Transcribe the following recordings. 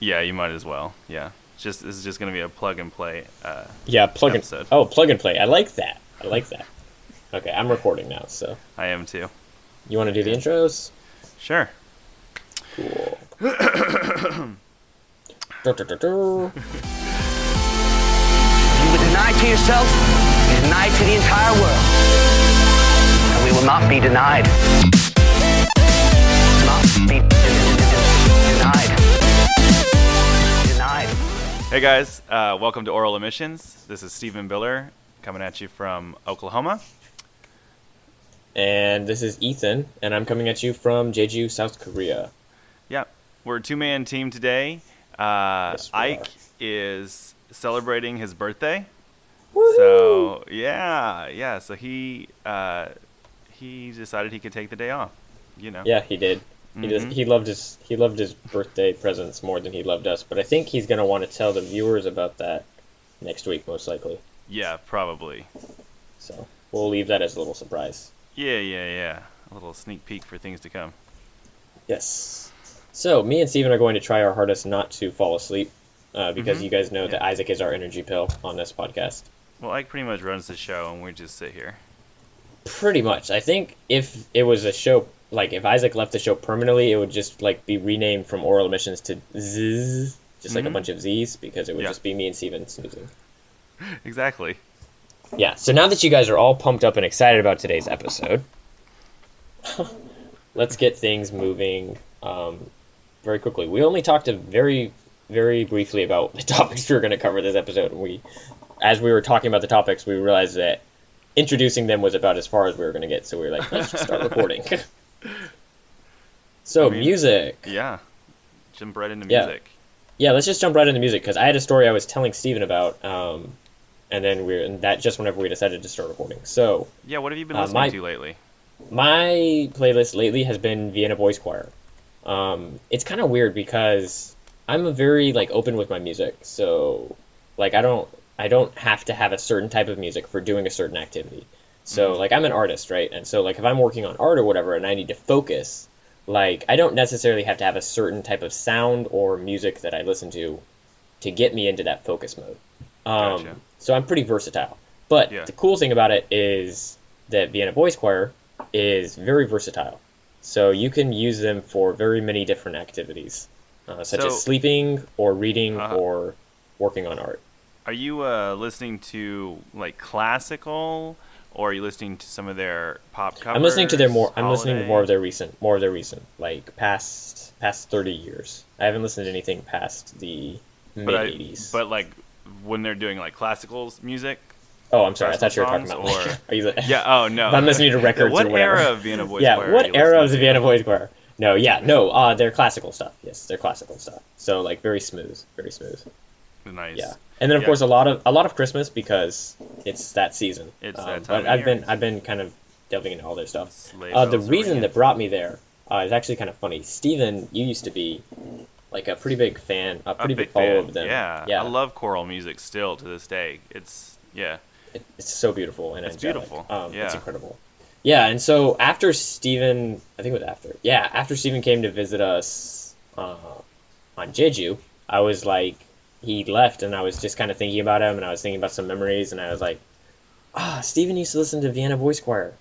Yeah, you might as well. Yeah, just this is just gonna be a plug and play. Uh, Yeah, plug and Episode. oh, plug and play. I like that. I like that. Okay, I'm recording now. So I am too. you want to do the intros? Sure. Cool. Du- du- du- du. You will deny to yourself, you deny to the entire world. And we will not be denied. Not be denied. Hey guys, uh, welcome to Oral Emissions. This is Stephen Biller coming at you from Oklahoma. And this is Ethan, and I'm coming at you from Jeju, South Korea. Yeah, we're a two-man team today. Uh, Yes, Ike are. is celebrating his birthday. So yeah, yeah. So he uh, he decided he could take the day off. You know. Yeah, he did. He does, Mhm. he loved his he loved his birthday presents more than he loved us, but I think he's gonna want to tell the viewers about that next week, most likely. Yeah, probably. So we'll leave that as a little surprise. Yeah, yeah, yeah. A little sneak peek for things to come. Yes. So me and Steven are going to try our hardest not to fall asleep, uh, because Mhm. you guys know that Isaac is our energy pill on this podcast. Well, Ike pretty much runs the show, and we just sit here. Pretty much. I think if it was a show like if Isaac left the show permanently, it would just like be renamed from oral emissions to Zzz, just like a Mhm. bunch of Z's, because it would Yeah. just be me and Steven snoozing. Exactly. Yeah, so now that you guys are all pumped up and excited about today's episode, let's get things moving um, very quickly. We only talked a very, very briefly about the topics we were going to cover this episode. We, as we were talking about the topics, we realized that introducing them was about as far as we were going to get. So we were like, let's just start recording. So I mean- music. Yeah. Jump right into Yeah. music. Yeah, let's just jump right into music because I had a story I was telling Steven about, um, and then we're and that just whenever we decided to start recording. So Yeah, what have you been Uh, listening my- to lately? my playlist lately has been Vienna Boys Choir. Um, it's kind of weird because I'm a very like open with my music, so like I don't I don't have to have a certain type of music for doing a certain activity. So Mhm. like I'm an artist, right? And so like if I'm working on art or whatever, and I need to focus, like I don't necessarily have to have a certain type of sound or music that I listen to to get me into that focus mode. Um, Gotcha. So I'm pretty versatile. But Yeah. the cool thing about it is that Vienna Boys Choir is very versatile. So you can use them for very many different activities, uh, such So- as sleeping or reading Uh-huh. or working on art. Are you uh, listening to like classical, or are you listening to some of their pop covers? I'm listening to their more. I'm listening to more of their recent, more of their recent, like past past 30 years. I haven't listened to anything past the mid 80s. but like when they're doing like classical music. oh, I'm sorry. I thought you were talking about. songs, Like, are you? Yeah. Oh no. I'm listening to records what or whatever. era of Vienna Boys yeah, Choir? what era of the? Vienna Boys Choir? No, yeah, no, uh, they're classical stuff. Yes, they're classical stuff. So like very smooth, very smooth. Nice. Yeah, and then of Yeah. course a lot of a lot of Christmas because it's that season. It's Um, that time But I've been I've been kind of delving into all their stuff. Uh, the reason that brought me there uh, is actually kind of funny. Steven, you used to be like a pretty big fan, a pretty a big, big follower fan. of them. Yeah. yeah, I love choral music still to this day. It's yeah. it, it's so beautiful and It's angelic. beautiful, Um, yeah. It's incredible. Yeah, and so after Steven, I think it was after, yeah, after Steven came to visit us uh, on Jeju, I was like, he left, and I was just kind of thinking about him, and I was thinking about some memories, and I was like, ah, Steven used to listen to Vienna Boys Choir.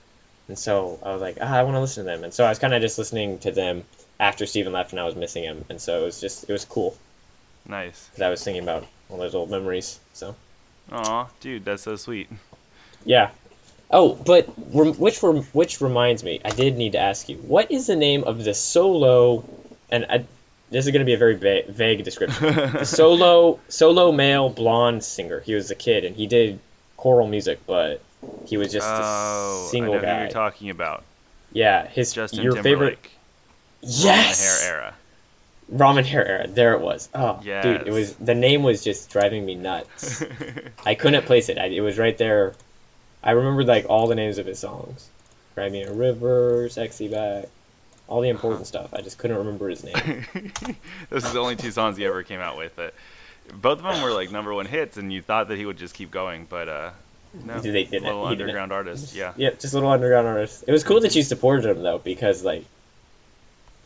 And so I was like, ah, I want to listen to them. And so I was kind of just listening to them after Steven left, and I was missing him. And so it was just, it was cool, Nice. because I was thinking about all those old memories, so. Aw, dude, that's so sweet. Yeah. Oh, but rem- which rem- which reminds me, I did need to ask you, what is the name of the solo? And I, this is going to be a very va- vague description. solo solo male blonde singer. He was a kid and he did choral music, but he was just oh, a single I know who you're talking about. yeah, his Justin your favorite. Yes. Ramen hair era. Ramen hair era. There it was. Oh, dude, it was the name was just driving me nuts. I couldn't place it. I, it was right there. I remembered like all the names of his songs. Cry Me a River, Sexy Back, all the important stuff. I just couldn't remember his name. Those are the only two songs he ever came out with. But both of them were like number one hits, and you thought that he would just keep going, but uh, no. They didn't. Little underground artist. Yeah. Yeah, just little underground artists. It was cool that you supported him though, because like,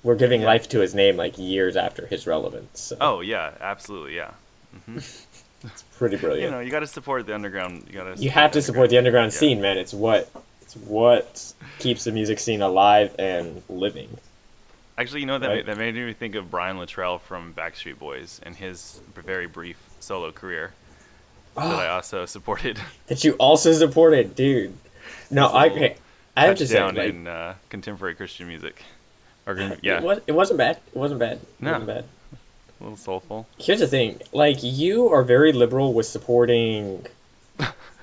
we're giving Yeah. life to his name like years after his relevance. So Oh yeah, absolutely, yeah. it's pretty brilliant. You know, you got to support the underground. You got to. you have to support the underground Yeah. scene, man. It's what it's what keeps the music scene alive and living. Actually, you know that Right. made, that made me think of Brian Littrell from Backstreet Boys and his very brief solo career that I Ah, also supported. that you also supported, dude. No, I okay, I have to say, like, in uh, contemporary Christian music. Or yeah, it, was, it wasn't bad. It wasn't bad. It No. wasn't bad. a little soulful. Here's the thing, like you are very liberal with supporting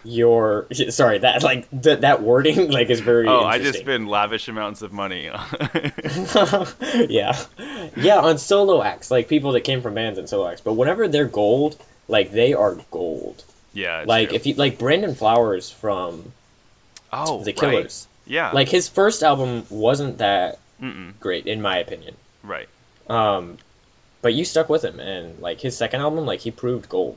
your sorry that like th- that wording like is very Oh, I just spend lavish amounts of money. yeah, yeah, on solo acts, like people that came from bands and solo acts. But whenever they're gold, like they are gold. yeah, it's like true. if you like Brandon Flowers from oh The right. Killers, yeah, like his first album wasn't that Mm-mm. great in my opinion. right. Um, but you stuck with him, and like his second album, like he proved gold.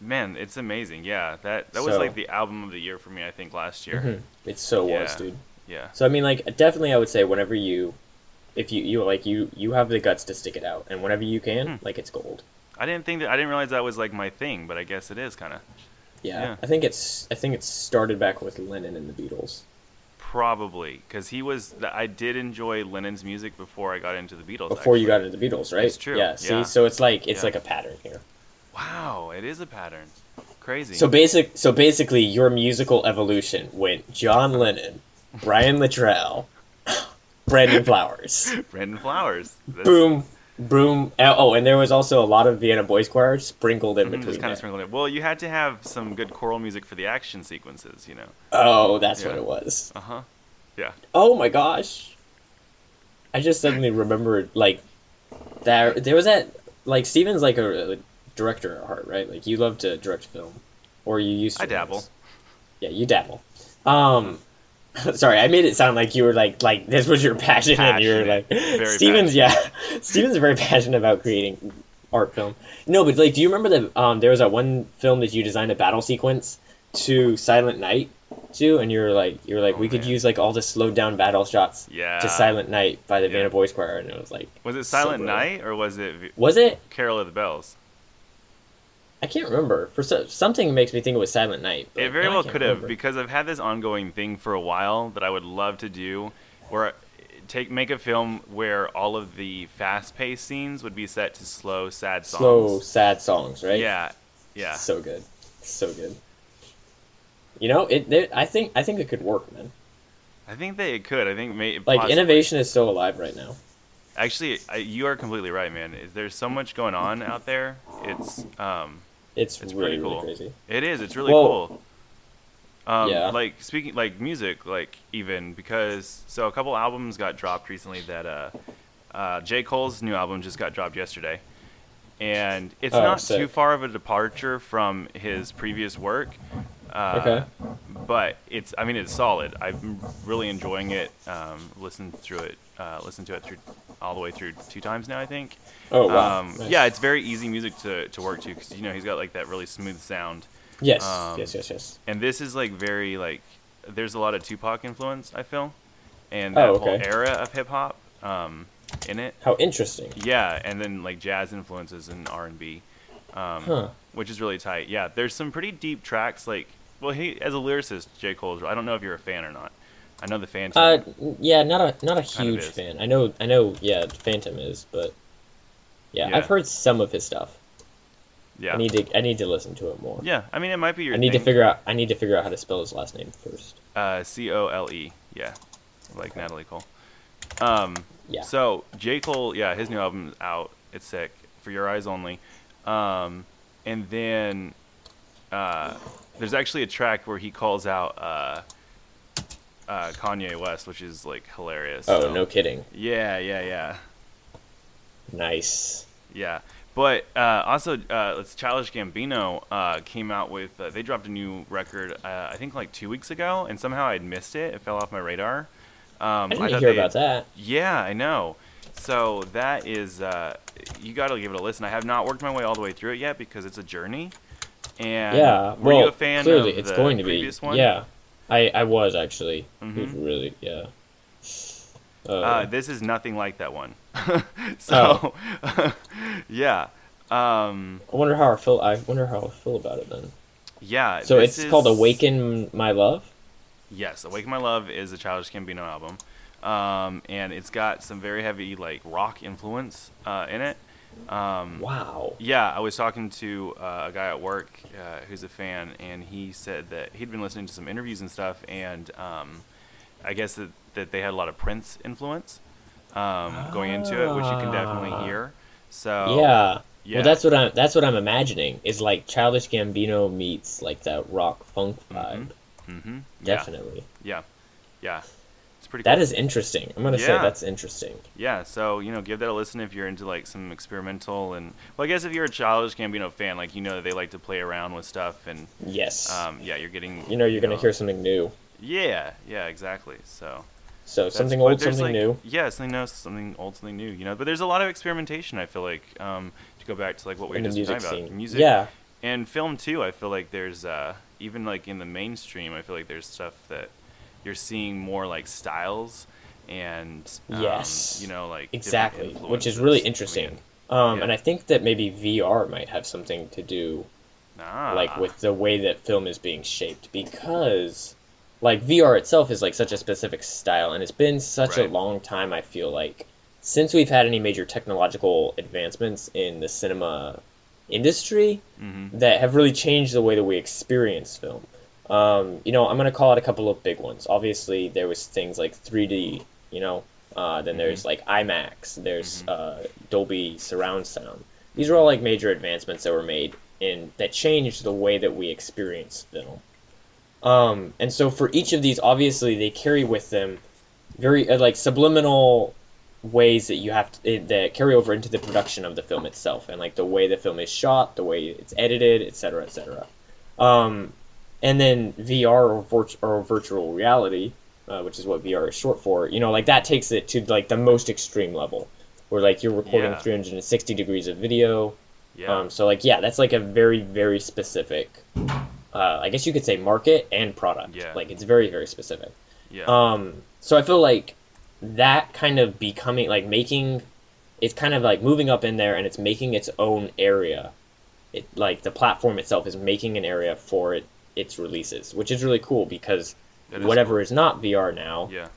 Man, it's amazing. Yeah, that that was So- like the album of the year for me. I think last year. Mhm. It so was, dude. Yeah, So I mean, like definitely, I would say whenever you, if you you like you you have the guts to stick it out, and whenever you can, Hmm. like it's gold. I didn't think that. I didn't realize that was like my thing, but I guess it is kind of. Yeah, Yeah. I think it's I think it started back with Lennon and the Beatles. Probably because he was. I did enjoy Lennon's music before I got into the Beatles. Before you got into the Beatles, right? It's true, Yeah. See, yeah. so it's like it's Yeah. like a pattern here. Wow, it is a pattern. Crazy. So basic, so basically, your musical evolution went John Lennon, Brian Littrell, Brandon Flowers. Brandon Flowers. That's- boom, boom. Uh, Oh, and there was also a lot of Vienna Boys Choir sprinkled in mhm, between. Just kind of sprinkled it. Well, you had to have some good choral music for the action sequences, you know. Oh, that's Yeah. what it was. Uh huh. Yeah. Oh my gosh. I just suddenly remembered like that there was that like Steven's like a director at heart, right? Like you love to direct film. Or you used to. I dabble. Yeah, you dabble. Um sorry, I made it sound like you were like like this was your passion, and you were like Very Steven's yeah. Steven's is very passionate about creating art film. No, but like do you remember that um there was that one film that you designed a battle sequence to Silent Night to and you're like you're like Oh, we could use like all the slowed down battle shots Yeah. to Silent Night by the Yeah. Vienna Boys Choir, and it was like, Was it Silent brilliant. Night or was it was it? Carol of the Bells? I can't remember. For so, something makes me think it was Silent Night. It very well could have because I've had this ongoing thing for a while that I would love to do, where take make a film where all of the fast-paced scenes would be set to slow, sad songs. slow, sad songs, right? Yeah, yeah. So good, so good. You know, it. it I think I think it could work, man. I think that it could. I think may, Like possibly. innovation is still alive right now. Actually, I, you are completely right, man. There's so much going on out there. It's um, It's, It's really pretty cool. really crazy. It is. It's really Well- cool. Um, Yeah. Like speaking, like music, like even because so a couple albums got dropped recently. That uh, uh, J Cole's new album just got dropped yesterday, and it's Oh, not sick. too far of a departure from his previous work. Uh, Okay. But it's, I mean, it's solid. I'm really enjoying it. Um, listened through it, uh, listened to it through all the way through two times now, I think. Oh wow. Um, Nice. Yeah, it's very easy music to, to work to because you know he's got like that really smooth sound, Yes. um, yes. Yes. Yes. and this is like very like there's a lot of Tupac influence I feel, and that Oh, whole era of hip hop um, in it. How interesting. Yeah, and then like jazz influences and R and B, um, Huh. which is really tight. Yeah, there's some pretty deep tracks. Like, well, he as a lyricist, J Cole's. I don't know if you're a fan or not. I know the Phantom. Uh, yeah, not a not a huge fan. I know, I know. Yeah, Phantom is, but yeah, Yeah. I've heard some of his stuff. yeah, I need to, I need to listen to it more. yeah. I mean, it might be your. I need to figure out, I need to figure out how to spell his last name first. Uh, C O L E. Yeah, like Natalie Cole. Um, Yeah. So J Cole, yeah, his new album's out. It's sick. For Your Eyes Only. Um, and then uh, there's actually a track where he calls out uh, uh, Kanye West, which is like hilarious. Oh, so- no kidding. Yeah, yeah, yeah, Nice. yeah. But uh, also, uh, it's Childish Gambino uh, came out with. Uh, they dropped a new record, uh, I think, like two weeks ago, and somehow I'd missed it. It fell off my radar. Um, I didn't thought hear about that. Yeah, I know. So that is, uh, you got to give it a listen. I have not worked my way all the way through it yet because it's a journey. And yeah. were well, you a fan clearly of it's the going to be. previous one? Yeah. I I was actually. It was really yeah. Uh, Uh, this is nothing like that one. so, yeah, um, I wonder how I feel. I wonder how I feel about it then. yeah. So it's called "Awaken My Love." Yes, "Awaken My Love" is a Childish Gambino album, um, and it's got some very heavy like rock influence uh, in it. Um, Wow. Yeah, I was talking to uh, a guy at work uh, who's a fan, and he said that he'd been listening to some interviews and stuff, and um, I guess that, that they had a lot of Prince influence um, going into it, which you can definitely Ah. hear. So yeah. yeah, Well, that's what I'm. That's what I'm imagining. Is like Childish Gambino meets like that rock funk vibe. hmm Definitely. yeah, yeah, it's pretty. That cool. is interesting. I'm gonna say that's interesting. Yeah, so you know, give that a listen if you're into like some experimental and well, I guess if you're a Childish Gambino fan, like you know, they like to play around with stuff and Yes. um, yeah, you're getting you know, you're gonna hear something new. Yeah, yeah, exactly. So So something old, something like- new. Yeah, something new, something old, something new. You know, but there's a lot of experimentation. I feel like um, to go back to like what we in were just talking about, scene. music Yeah. and film too. I feel like there's uh, even like in the mainstream, I feel like there's stuff that you're seeing more like styles and um, Yes. you know, like Exactly. Which is really interesting. Um, Yeah. and I think that maybe VR might have something to do. Ah, like with the way that film is being shaped because like VR itself is like such a specific style and it's been such a long time I feel like since we've had any major technological advancements in the cinema industry hmm that have really changed the way that we experience film. Um, you know, I'm gonna call out a couple of big ones. Obviously, there was things like 3D. You know, uh, then there's like IMAX. There's uh, Dolby surround sound. These are all like major advancements that were made in that changed the way that we experience film. Um, and so for each of these, obviously, they carry with them very uh, like subliminal ways that you have to, eh, that carry over into the production of the film itself and like the way the film is shot the way it's edited etc etc um, and then vr or, virt- or virtual reality uh, which is what vr is short for you know like that takes it to like the most extreme level where like you're recording Yeah. 360 degrees of video yeah, um, so like yeah that's like a very very specific uh, i guess you could say market and product Yeah. like it's very very specific yeah, um, so I feel like that kind of becoming like making it's kind of like moving up in there and it's making its own area. It like the platform itself is making an area for it its releases, which is really cool because is whatever cool. is not VR now yeah,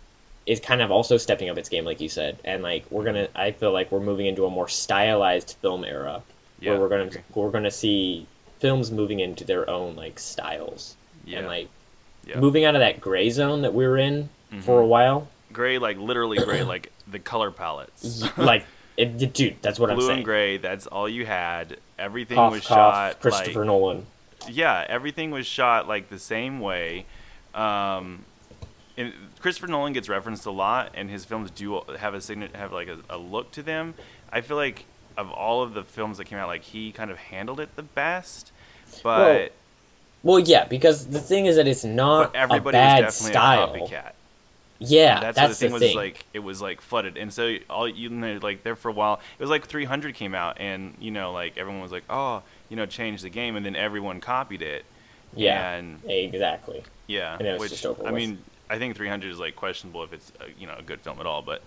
is kind of also stepping up its game, like you said. And like we're gonna, I feel like we're moving into a more stylized film era yeah. where we're gonna we're gonna see films moving into their own like styles yeah. and like Yeah. moving out of that gray zone that we were in Mhm. for a while. gray, like literally gray, like the color palettes. like it, dude that's what i'm saying. Blue and gray. That's all you had. Everything cough, was cough, shot christopher like nolan yeah, everything was shot like the same way. Um, and Christopher Nolan gets referenced a lot, and his films do have a signet have like a, a look to them. I feel like of all of the films that came out, like he kind of handled it the best. But well yeah because the thing is that it's not but a everybody bad was definitely style a copycat. yeah And that's, that's, the what the thing thing was like. It was like flooded, and so all you know, like there for a while, it was like 300 came out, and you know, like everyone was like, oh, you know, change the game, and then everyone copied it. yeah And exactly yeah, And it was which I with. mean, I think 300 is like questionable if it's uh, you know a good film at all, but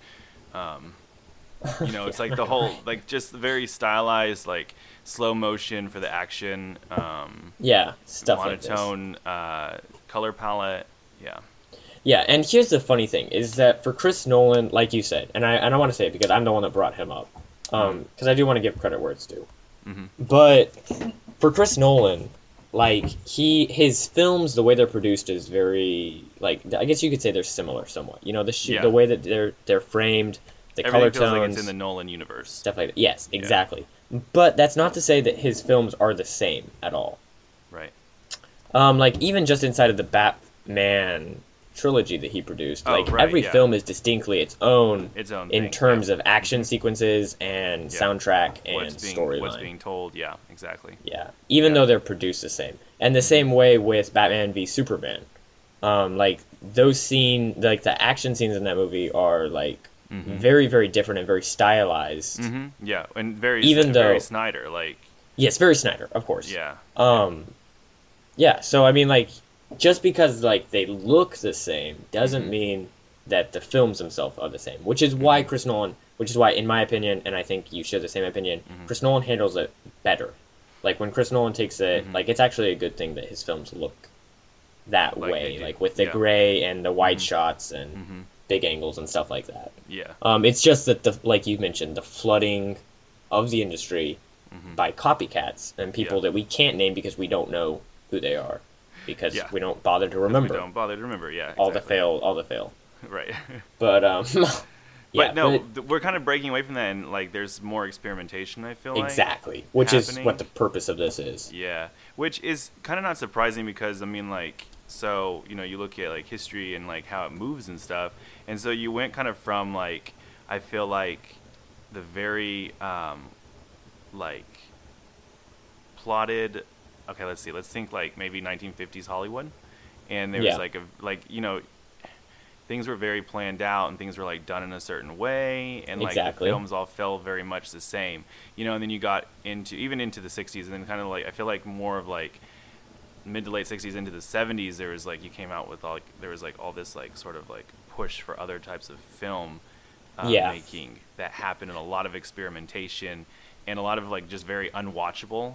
um, you know, it's like the whole like just very stylized like slow motion for the action, um, yeah stuff like monotone uh, color palette. Yeah, yeah and here's the funny thing is that for chris nolan like you said and i and i want to say it because i'm the one that brought him up um because i do want to give credit where it's due Mhm. but for chris nolan like he his films the way they're produced is very like i guess you could say they're similar somewhat you know the sh- Yeah. the way that they're they're framed the color everything feels tones like it's in the Nolan universe. stuff like that yes exactly but that's not to say that his films are the same at all Right. um like even just inside of the batman trilogy that he produced Oh, like right, every yeah. film is distinctly its own Its own in thing, terms yeah. of action sequences and Yeah. soundtrack and being what's storyline being told. Yeah, exactly. yeah, even though they're produced the same. And the same way with Batman v Superman. Um, like those scene, like the action scenes in that movie are like Mhm. very, very different and very stylized. hmm Yeah, and very Even very though- Snyder, like Yes, very Snyder, of course. yeah, Um, yeah. So I mean, like, just because like they look the same doesn't Mhm. mean that the films themselves are the same, which is why Chris Nolan, which is why, in my opinion, and I think you share the same opinion, Chris Nolan handles it better. Like when Chris Nolan takes it, Mhm. like it's actually a good thing that his films look that Like way, like with the yeah. gray and the wide shots and Mhm. big angles and stuff like that. Yeah. Um, it's just that the like you mentioned, the flooding of the industry Mhm. by copycats and people Yeah. that we can't name because we don't know who they are because Yeah. we don't bother to We remember don't bother to remember. Yeah. all the fail, all the fail. Right. But um, yeah, but no, but- th- we're kind of breaking away from that, and like there's more experimentation. I feel like. exactly, which is what the purpose of this is. Yeah, which is kind of not surprising because I mean, like, so you know, you look at like history and like how it moves and stuff, and so you went kind of from like I feel like the very um, like plotted. Okay, let's see. Let's think like maybe 1950s Hollywood, and there Yeah. was like a like you know. Things were very planned out, and things were like done in a certain way, and like Exactly. the films all felt very much the same, you know. And then you got into even into the '60s, and then kind of like I feel like more of like mid to late 60s into the 70s there was like you came out with all like there was like all this like sort of like push for other types of film uh, Yeah. making that happened and a lot of experimentation and a lot of like just very unwatchable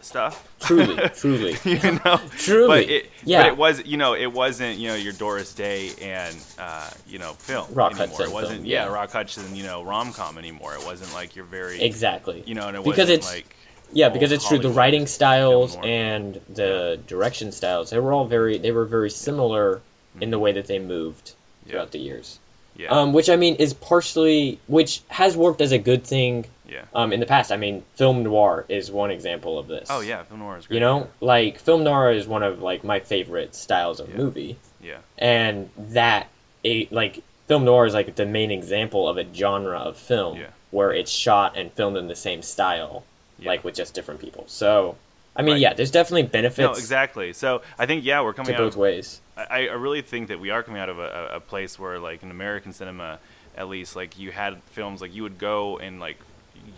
stuff Truly, truly, you know Truly, but it yeah. but it was you know it wasn't you know your Doris Day and uh you know film Rock anymore Hudson it wasn't film, yeah. yeah. Rock Hudson you know rom-com anymore it wasn't like your very exactly. you know and it Because it's- like Yeah, because it's true. The writing styles and the direction styles, they were all very, they were very similar in the way that they moved Mm-hmm. Throughout the years. yeah Um, which I mean is partially, which has worked as a good thing yeah um, in the past. I mean, film noir is one example of this. oh yeah film noir is great You know, like film noir is one of like my favorite styles of Yeah. movie, yeah and that a like film noir is like the main example of a genre of film Yeah. where it's shot and filmed in the same style, Yeah. like with just different people. So, I mean, Right. yeah, there's definitely benefits No, exactly. So I think yeah, we're coming out. both Of, ways. I, I really think that we are coming out of a, a- a place where, like in American cinema, at least, like you had films like you would go and like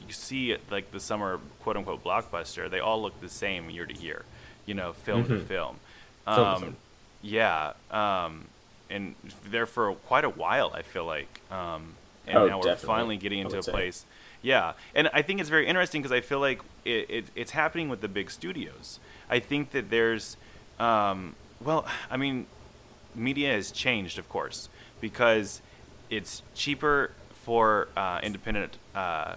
you see like the summer quote unquote blockbuster. They all look the same year to year, you know, film to Mhm. film. Um, film. yeah, um, and there for quite a while. I feel like, um, and Oh, now we're definitely, finally getting into a say. place. Yeah, and I think it's very interesting because I feel like it, it, it's happening with the big studios. I think that there's, um, well, I mean, media has changed, of course, because it's cheaper for uh, independent uh,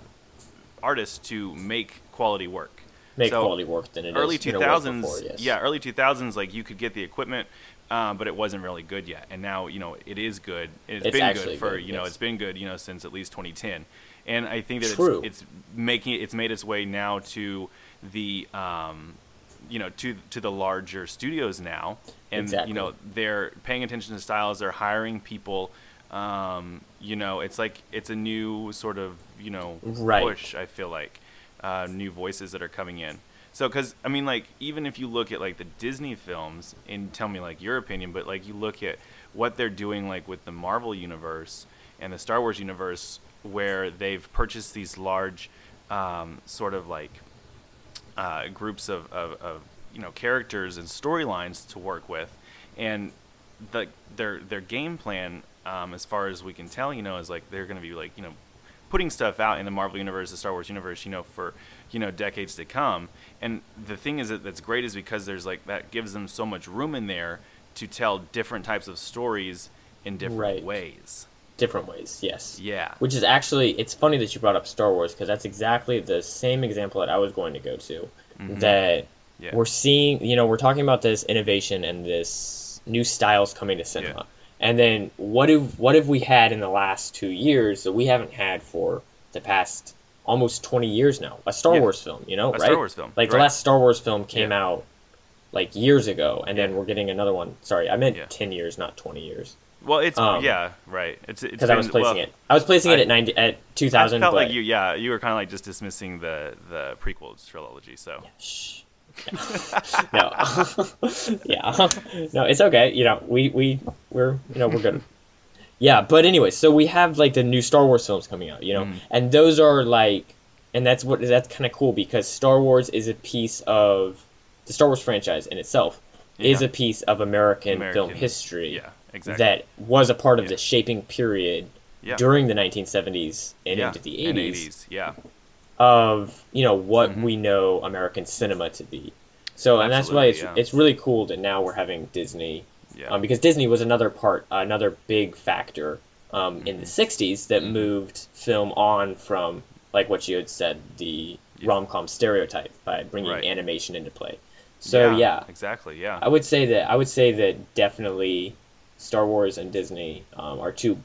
artists to make quality work. Make So, quality work than it is early two before, yes. yeah, early two thousands, like you could get the equipment, um, but it wasn't really good yet. And now, you know, it is good. It's It's been good for good, you know, yes. it's been good, you know, since at least 2010. And I think that True. it's it's making it's made its way now to the um, you know to to the larger studios now, and Exactly. you know they're paying attention to styles. They're hiring people. Um, you know, it's like it's a new sort of you know Right. push. I feel like uh, new voices that are coming in. So, because I mean, like even if you look at like the Disney films and tell me like your opinion, but like you look at what they're doing like with the Marvel universe and the Star Wars universe, where they've purchased these large um, sort of like uh, groups of, of, of you know characters and storylines to work with, and the their their game plan, um, as far as we can tell, you know, is like they're going to be like you know putting stuff out in the Marvel universe, the Star Wars universe, you know, for you know decades to come. And the thing is that that's great is because there's like that gives them so much room in there to tell different types of stories in different Right. ways. different ways. Yes. Yeah. Which is actually, it's funny that you brought up Star Wars because that's exactly the same example that I was going to go to. That Mm-hmm. Yeah. we're seeing, you know, we're talking about this innovation and this new styles coming to cinema. Yeah. And then what have what have we had in the last two years that we haven't had for the past almost twenty years now? A Star Yeah. Wars film, you know, A right? Star Wars film, Like the last Star Wars film came Yeah. out like years ago, and then we're getting another one. Sorry, I meant Yeah. ten years, not twenty years. Well, it's Um, yeah, right. It's it's Because I was placing well, it. I was placing it at ninety at two thousand. I felt but like you, yeah, you were kind of like just dismissing the the prequels trilogy. So Shh. no, yeah, no, it's okay. You know, we we we're you know we're good. Yeah, but anyway, so we have like the new Star Wars films coming out, you know, Mhm. and those are like, and that's what that's kind of cool because Star Wars is a piece of the Star Wars franchise in itself is a piece of American, American, film history yeah, Exactly. that was a part of Yeah. the shaping period Yeah. during the 1970s and yeah. into the And 80s, 80s. Yeah. of you know what Mhm. we know American cinema to be. So and that's why it's yeah. it's really cool that now we're having Disney Yeah. um, because Disney was another part, another big factor um, in the Mm-hmm. '60s that moved film on from, like what you had said, the Yeah. rom com stereotype by bringing Right. animation into play. So yeah, Exactly. Yeah. I would say that I would say that definitely Star Wars and Disney um, are two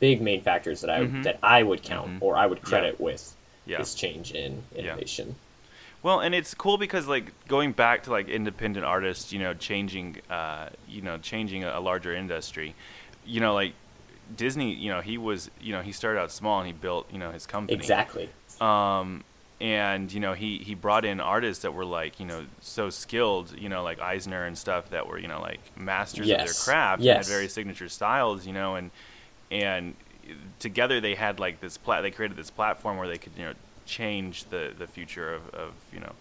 big main factors that I Mhm. that I would count Mhm. or I would credit with yeah. this change in innovation. Well, and it's cool because like going back to like independent artists, you know, changing, uh, you know, changing a, a larger industry. You know, like Disney, you know, he was, you know, he started out small and he built, you know, his company. Exactly. Um, and you know, he he brought in artists that were like, you know, so skilled, you know, like Eisner and stuff that were, you know, like masters of their craft Yes. and had very signature styles, you know, and and together they had like this plat they created this platform where they could, you know, change the the future of, of you know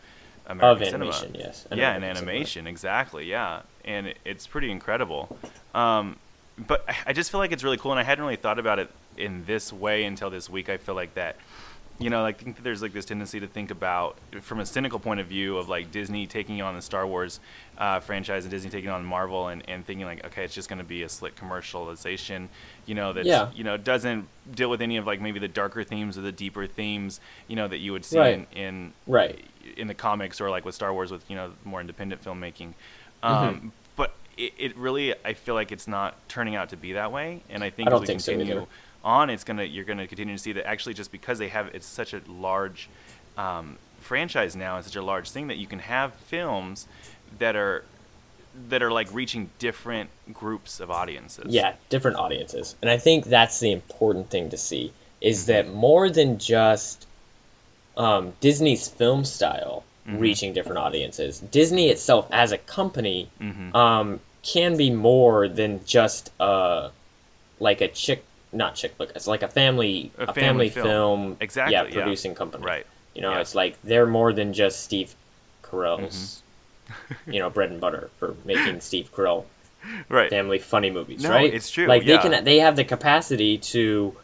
American of cinema. animation, yes. yeah, and American cinema. animation, exactly. Yeah, and it, it's pretty incredible. Um, but I just feel like it's really cool, and I hadn't really thought about it in this way until this week. I feel like that, you know, like, I think that there's like this tendency to think about from a cynical point of view of like Disney taking on the Star Wars uh, franchise and Disney taking on Marvel, and, and thinking like, okay, it's just going to be a slick commercialization, you know, that Yeah. you know doesn't deal with any of like maybe the darker themes or the deeper themes, you know, that you would see Right. in, in Right. in the comics or like with Star Wars with you know more independent filmmaking. Mm-hmm. Um, But it, it really, I feel like it's not turning out to be that way, and I think I as we so continue either. On, it's gonna you're gonna continue to see that actually just because they have it's such a large um, franchise now and such a large thing that you can have films that are that are like reaching different groups of audiences. Yeah, different audiences. And I think that's the important thing to see is Mm-hmm. that more than just um, Disney's film style Mhm. reaching different audiences, Disney itself as a company hmm um, can be more than just uh, like a chick, not chick flick. It's like a family, A a, family family, film. film, Exactly, yeah, yeah. producing company. Right. You know, Yeah. it's like they're more than just Steve Carell's, Mm-hmm. you know, bread and butter for making Steve Carell Right. family funny movies, No, right? it's true, Like yeah. Mm-hmm. they can, they have the capacity to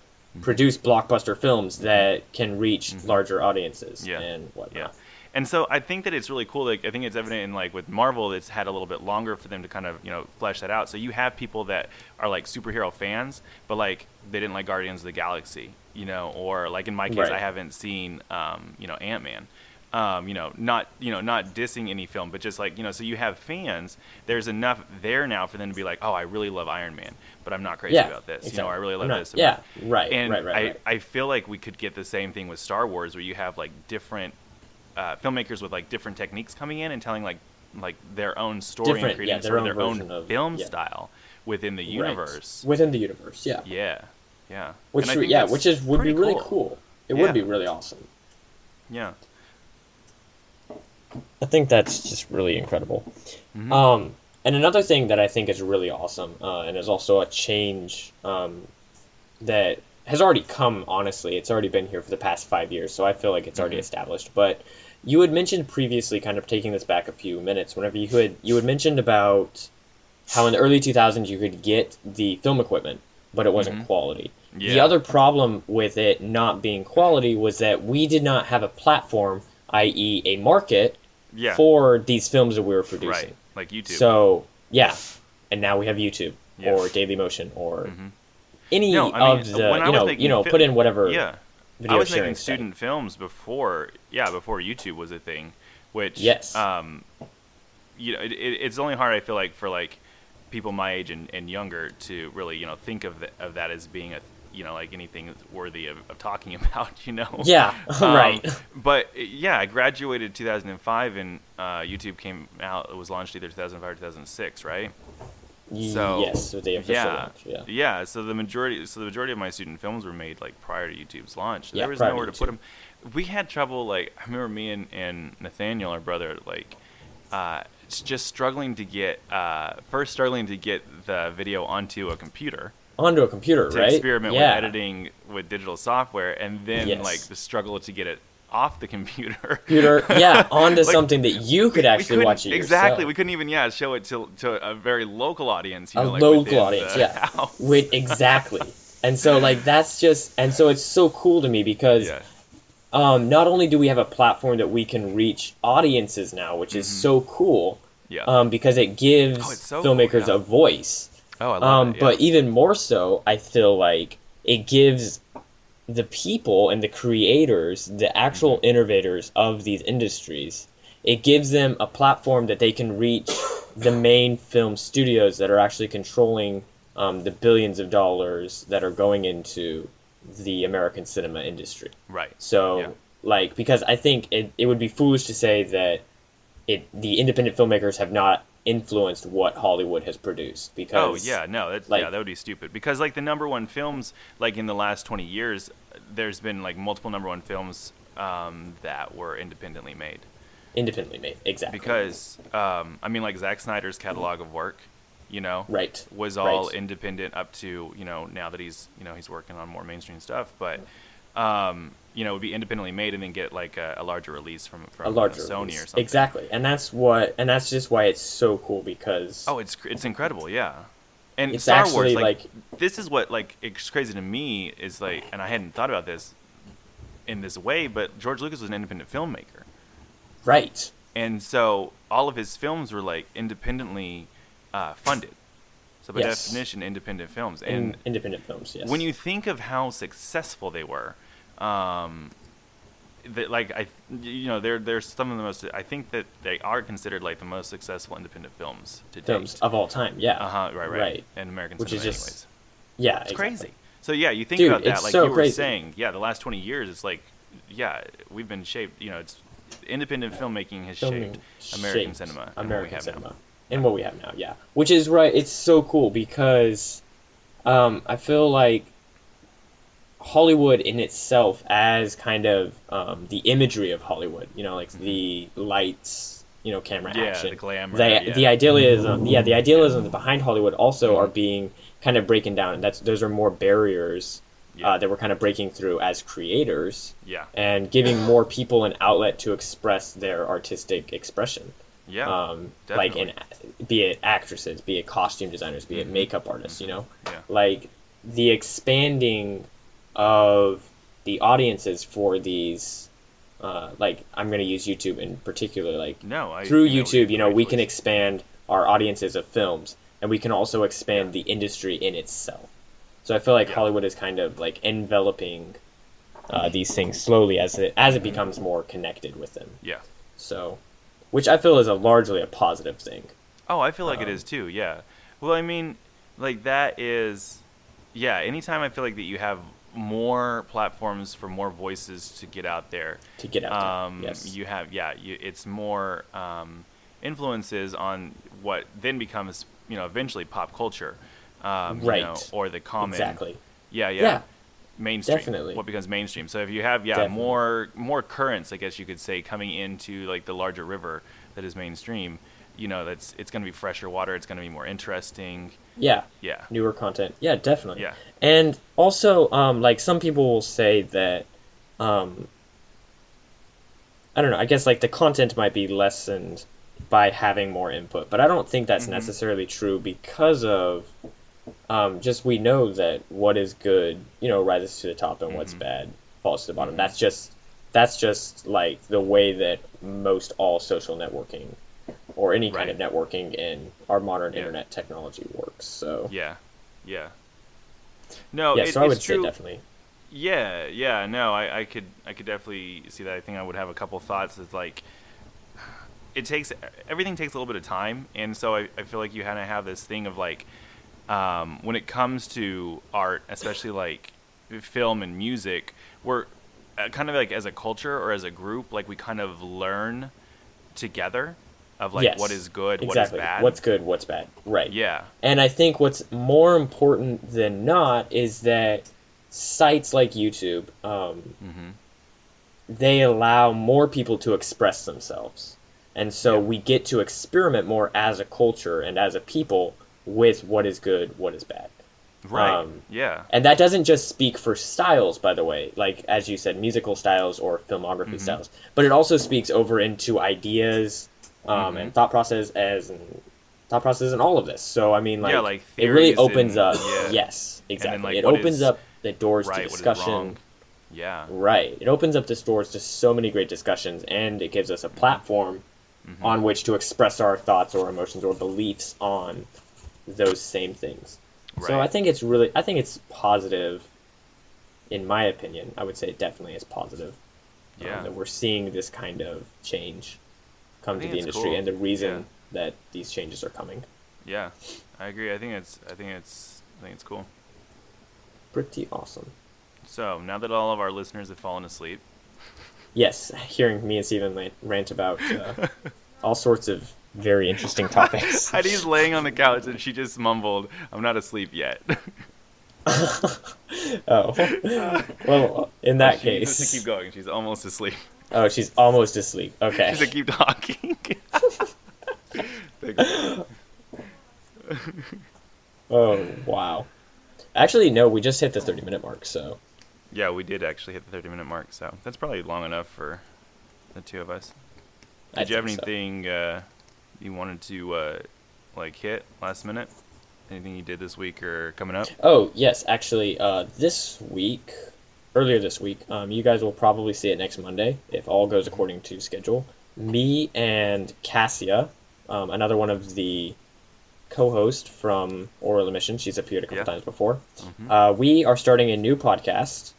produce blockbuster films that can reach larger audiences Yeah. and whatnot. Yeah. And so I think that it's really cool. Like I think it's evident in like with Marvel, it's had a little bit longer for them to kind of you know flesh that out. So you have people that are like superhero fans, but like they didn't like Guardians of the Galaxy, you know, or like in my case, Right. I haven't seen um, you know Ant Man. Um, you know, not you know, not dissing any film, but just like you know, so you have fans. There's enough there now for them to be like, oh, I really love Iron Man, but I'm not crazy Yeah, about this. You know, I really love not- this. yeah, about- right, and right, right, I, right. I feel like we could get the same thing with Star Wars, where you have like different uh, filmmakers with like different techniques coming in and telling like like their own story and creating yeah, their own their own of- film yeah. style within the Right. universe. within the universe. Yeah, Yeah, yeah. which And I think yeah, which is would be really cool. It Yeah. would be really awesome. Yeah. I think that's just really incredible. Mhm. Um, and another thing that I think is really awesome, uh, and is also a change um, that has already come. Honestly, it's already been here for the past five years, so I feel like it's already Mhm. established. But you had mentioned previously, kind of taking this back a few minutes, whenever you had you had mentioned about how in the early 2000s you could get the film equipment, but it wasn't Mhm. quality. The other problem with it not being quality was that we did not have a platform, i.e., a market Yeah. for these films that we were producing. right. Like YouTube. So yeah, and now we have YouTube Yeah. or Daily Motion or Mhm. Any No, I mean, of the you know you know fi- put in whatever yeah. video I was making student films before, yeah, before YouTube was a thing, which Yes. um, you know, it, it, it's only hard I feel like for like people my age and, and younger to really you know think of the, of that as being a you know like anything worthy of, of talking about, you know. Yeah, Um, right. But yeah, I graduated 2005 and uh, YouTube came out. It was launched either 2005 or 2006, right? So yes, the official yeah, launch. Yeah. So the majority, so the majority of my student films were made like prior to YouTube's launch. Yeah, there was prior to nowhere to put them. We had trouble. Like I remember me and, and Nathaniel, our brother, like uh, just struggling to get uh, first struggling to get the video onto a computer Onto a computer, to right? experiment yeah. with editing with digital software, and then Yes. like the struggle to get it off the computer. Computer, yeah, onto Like, something that you could We actually watch it exactly. yourself. We couldn't even yeah show it to to a very local audience. You a know, like local audience, yeah. house. Wait, exactly. And so like that's just and so it's so cool to me because yeah. um, not only do we have a platform that we can reach audiences now, which is so cool, Mm-hmm. Yeah. um, because it gives Oh, so cool, filmmakers yeah. a voice. oh, I love Um, it. Yeah. But even more so, I feel like it gives the people and the creators, the actual Mm-hmm. innovators of these industries, it gives them a platform that they can reach the main film studios that are actually controlling um, the billions of dollars that are going into the American cinema industry. right. So, Yeah. like, because I think it, it would be foolish to say that it the independent filmmakers have not influenced what Hollywood has produced. because Oh Because yeah, no, that like- yeah, that would be stupid. Because like the number one films, like in the last twenty years, there's been like multiple number one films um, that were independently made. independently made, exactly. Because um, I mean, like Zack Snyder's catalog of work, you know, right, was all Right. independent up to you know now that he's you know he's working on more mainstream stuff, but um, you know would be independently made and then get like a, a larger release from from a larger Sony release. or something. Exactly, and that's what, and that's just why it's so cool because Oh, it's it's incredible, yeah. And It's Star Wars, like, like- this is what like it's crazy to me is like, and I hadn't thought about this in this way, but George Lucas was an independent filmmaker, right, and so all of his films were like independently uh, funded. So by Yes. definition, independent films. in And independent films. Yes. when you think of how successful they were, um, that like I, you know, they're they're some of the most. I think that they are considered like the most successful independent films to films date. of all time, yeah, Uh huh. Right. Right. Right. And American Which cinema, is just- anyways. yeah, It's exactly. crazy. So yeah, you think Dude, about that, like so you were crazy. saying. Yeah, the last twenty years, it's like, yeah, we've been shaped. You know, it's independent filmmaking has Filming shaped American shaped cinema. and American now. cinema, and what we have now, yeah. Which is right. It's so cool because um, I feel like Hollywood in itself, as kind of um, the imagery of Hollywood, you know, like the lights, you know, camera Mm-hmm. Yeah, action, the glamour, the, yeah. the idealism, yeah, the idealism behind Hollywood also Mhm. are being kind of breaking down. That's those are more barriers Yeah. uh, that we're kind of breaking through as creators Yeah. and giving more people an outlet to express their artistic expression. Yeah. um, like in be it actresses, be it costume designers, be it Mhm. makeup artists, you know, Yeah. like the expanding of the audiences for these. Uh, like I'm going to use YouTube in particular, like no, I, through you know, YouTube, you know, we can expand our audiences of films, and we can also expand the industry in itself. So I feel like Yeah. Hollywood is kind of like enveloping uh, these things slowly as it as it becomes more connected with them. Yeah. So, which I feel is a largely a positive thing. Oh, I feel like it Um, is too. Yeah. Well, I mean, like that is, yeah. Anytime I feel like that you have more platforms for more voices to get out there, To get out um, there, yes. you have yeah. You, it's more um, influences on what then becomes you know eventually pop culture, um, you know, Right. or the common. exactly. Yeah, yeah. Yeah. Mainstream. Definitely. What becomes mainstream. So if you have yeah Definitely. more more currents, I guess you could say, coming into like the larger river that is mainstream, you know, that's it's going to be fresher water. It's going to be more interesting. Yeah, Yeah. newer content. Yeah, definitely. Yeah. And also, um, like some people will say that, um, I don't know. I guess like the content might be lessened by having more input, but I don't think that's Mhm. necessarily true because of um, just we know that what is good, you know, rises to the top, and what's Mhm. bad falls to the bottom. Mhm. That's just that's just like the way that most all social networking or any kind of networking in our modern Yeah. internet technology works. So Yeah. Yeah. No, yeah, it, so I would true. say definitely. Yeah, yeah, no, I, I could I could definitely see that. I think I would have a couple thoughts. It's like it takes everything takes a little bit of time, and so I, I feel like you kind of have this thing of like um, when it comes to art, especially like film and music, we're uh, kind of like as a culture or as a group, like we kind of learn together of like Yes, what is good, exactly. what is bad. What's good, what's bad. Right. yeah, And I think what's more important than not is that sites like YouTube, um, hmm they allow more people to express themselves. And so Yeah. we get to experiment more as a culture and as a people with what is good, what is bad. Right. Um, yeah. and that doesn't just speak for styles, by the way, like as you said, musical styles or filmography Mm-hmm. styles, but it also speaks over into ideas um, Mhm. and thought process as and thought process and all of this. So I mean, like, Yeah, like it really opens and- up. yeah. Yes, exactly. like, it opens up the doors right. to discussion. Yeah. Right. It opens up the doors to so many great discussions, and it gives us a platform Mhm. on which to express our thoughts or emotions or beliefs on those same things. So I think it's really, I think it's positive. In my opinion, I would say it definitely is positive um, Yeah. that we're seeing this kind of change come to the industry, cool. and the reason Yeah. that these changes are coming. Yeah. I agree. I think it's. I think it's. I think it's cool. Pretty awesome. So now that all of our listeners have fallen asleep, Yes, hearing me and Stephen rant about uh, all sorts of very interesting topics. Heidi's laying on the couch and she just mumbled, "I'm not asleep yet." oh, well, in that she needs case, to keep going. She's almost asleep. Oh, she's almost asleep. Okay. She said, "Keep talking." Oh wow. Actually, no, we just hit the thirty minute mark. So yeah, we did actually hit the 30 minute mark, so that's probably long enough for the two of us. I Did you have think so. anything uh, you wanted to uh, like hit last minute? Anything you did this week or coming up? Oh yes, actually, uh, this week, earlier this week, um, you guys will probably see it next Monday if all goes according to schedule. Me and Cassia, um, another one of the co-host from Oral Emission, she's appeared a couple Yeah. times before. Mhm. Uh, we are starting a new podcast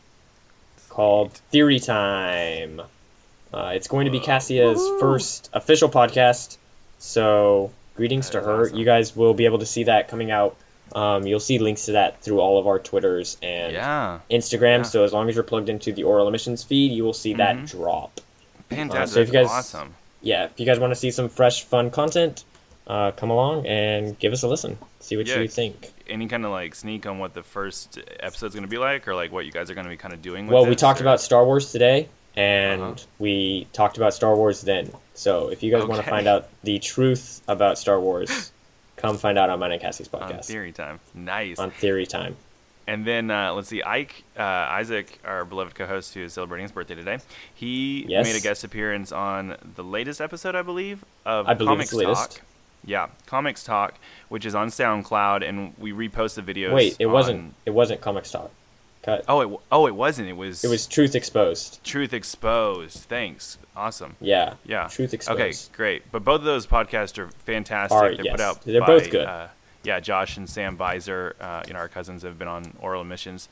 called Theory Time. Uh, it's going to be Cassia's first official podcast, so greetings That to her. awesome. You guys will be able to see that coming out. Um, you'll see links to that through all of our Twitters and Yeah, Instagram. Yeah. So as long as you're plugged into the Oral Emissions feed, you will see that Mhm. drop. fantastic. so if you guys- awesome. Yeah, if you guys want to see some fresh, fun content, uh, come along and give us a listen. See what Yeah. you think. Any kind of like sneak on what the first episode's going to be like, or like what you guys are going to be kind of doing? With Well, we talked or- about Star Wars today, and Uh-huh. we talked about Star Wars then. So if you guys want to find out the truth about Star Wars, come find out on mine and Cassie's podcast. on theory time. Nice. on Theory Time. And then uh, let's see, Ike uh, Isaac, our beloved co-host, who is celebrating his birthday today. He Yes. made a guest appearance on the latest episode, I believe, of I believe Comics. Talk. Yeah, Comics Talk, which is on SoundCloud, and we repost the videos. Wait, it wasn't. It wasn't Comics Talk. Cut. Oh, it oh, it wasn't. It was. It was Truth Exposed. Truth Exposed. Thanks. Awesome. Yeah. Yeah. Truth Exposed. Okay, great. But both of those podcasts are fantastic. Are, They're yes. put out. They're by, both good. Uh, yeah, Josh and Sam Visor, uh, you know, our cousins have been on Oral Emissions,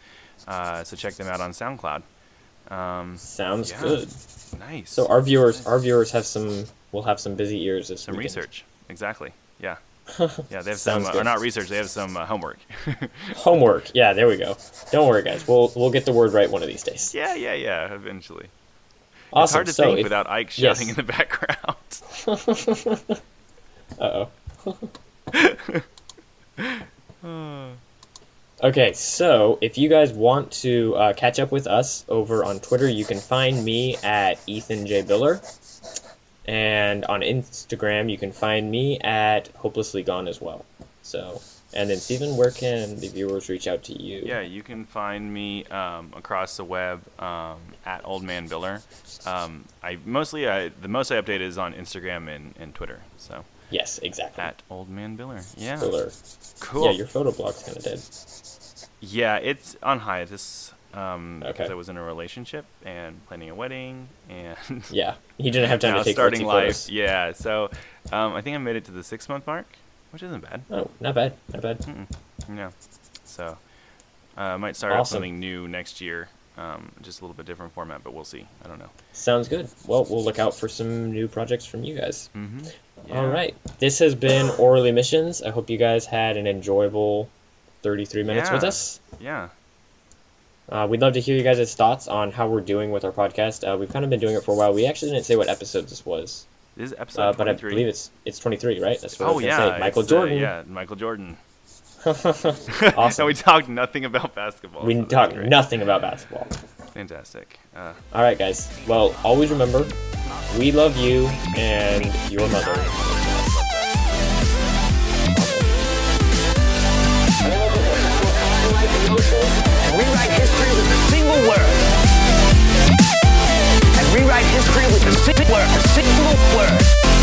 uh, so check them out on SoundCloud. Um, Sounds Yeah. good. nice. So our viewers, Nice. our viewers have some. will have some busy ears this some weekend. research. Exactly. Yeah. Yeah, they have some uh, or not research. They have some uh, homework. Homework. Yeah, there we go. Don't worry, guys. We'll we'll get the word right one of these days. yeah, yeah, yeah. Eventually. Awesome. It's hard to so think if- without Ike yes. shouting in the background. Uh oh. Okay, so if you guys want to uh, catch up with us over on Twitter, you can find me at Ethan J. Biller. And on Instagram, you can find me at Hopelessly Gone as well. So, and then Stephen, where can the viewers reach out to you? Yeah, you can find me um, across the web um, at Old Man Biller. Um, I mostly I, the most I update is on Instagram and, and Twitter. So Yes, exactly. at Old Man Biller. Yeah, Biller. cool. Yeah, your photo blog's kind of dead. Yeah, it's on hiatus um, because I was in a relationship and planning a wedding and Yeah, he didn't have time to take starting life. photos. Yeah, so um, I think I made it to the six month mark, which isn't bad. Oh, not bad, not bad. Yeah, so uh, I might start Awesome. something new next year. Um, just a little bit different format, but we'll see. I don't know. Sounds good. Well, we'll look out for some new projects from you guys. Mm-hmm. Yeah. All right. This has been Oral Emissions. I hope you guys had an enjoyable 33 minutes with us. Yeah. Uh, we'd love to hear you guys' thoughts on how we're doing with our podcast. Uh, we've kind of been doing it for a while. We actually didn't say what episode this was, This is episode uh, but I believe it's it's 23, right? That's what I Oh was yeah, gonna say. Michael uh, Jordan. yeah, Michael Jordan. awesome. and we talked nothing about basketball. we so talked nothing about basketball. Fantastic. Uh, All right, guys. Well, always remember, we love you and your mother. history with a single word. And rewrite history with a single word. A single word.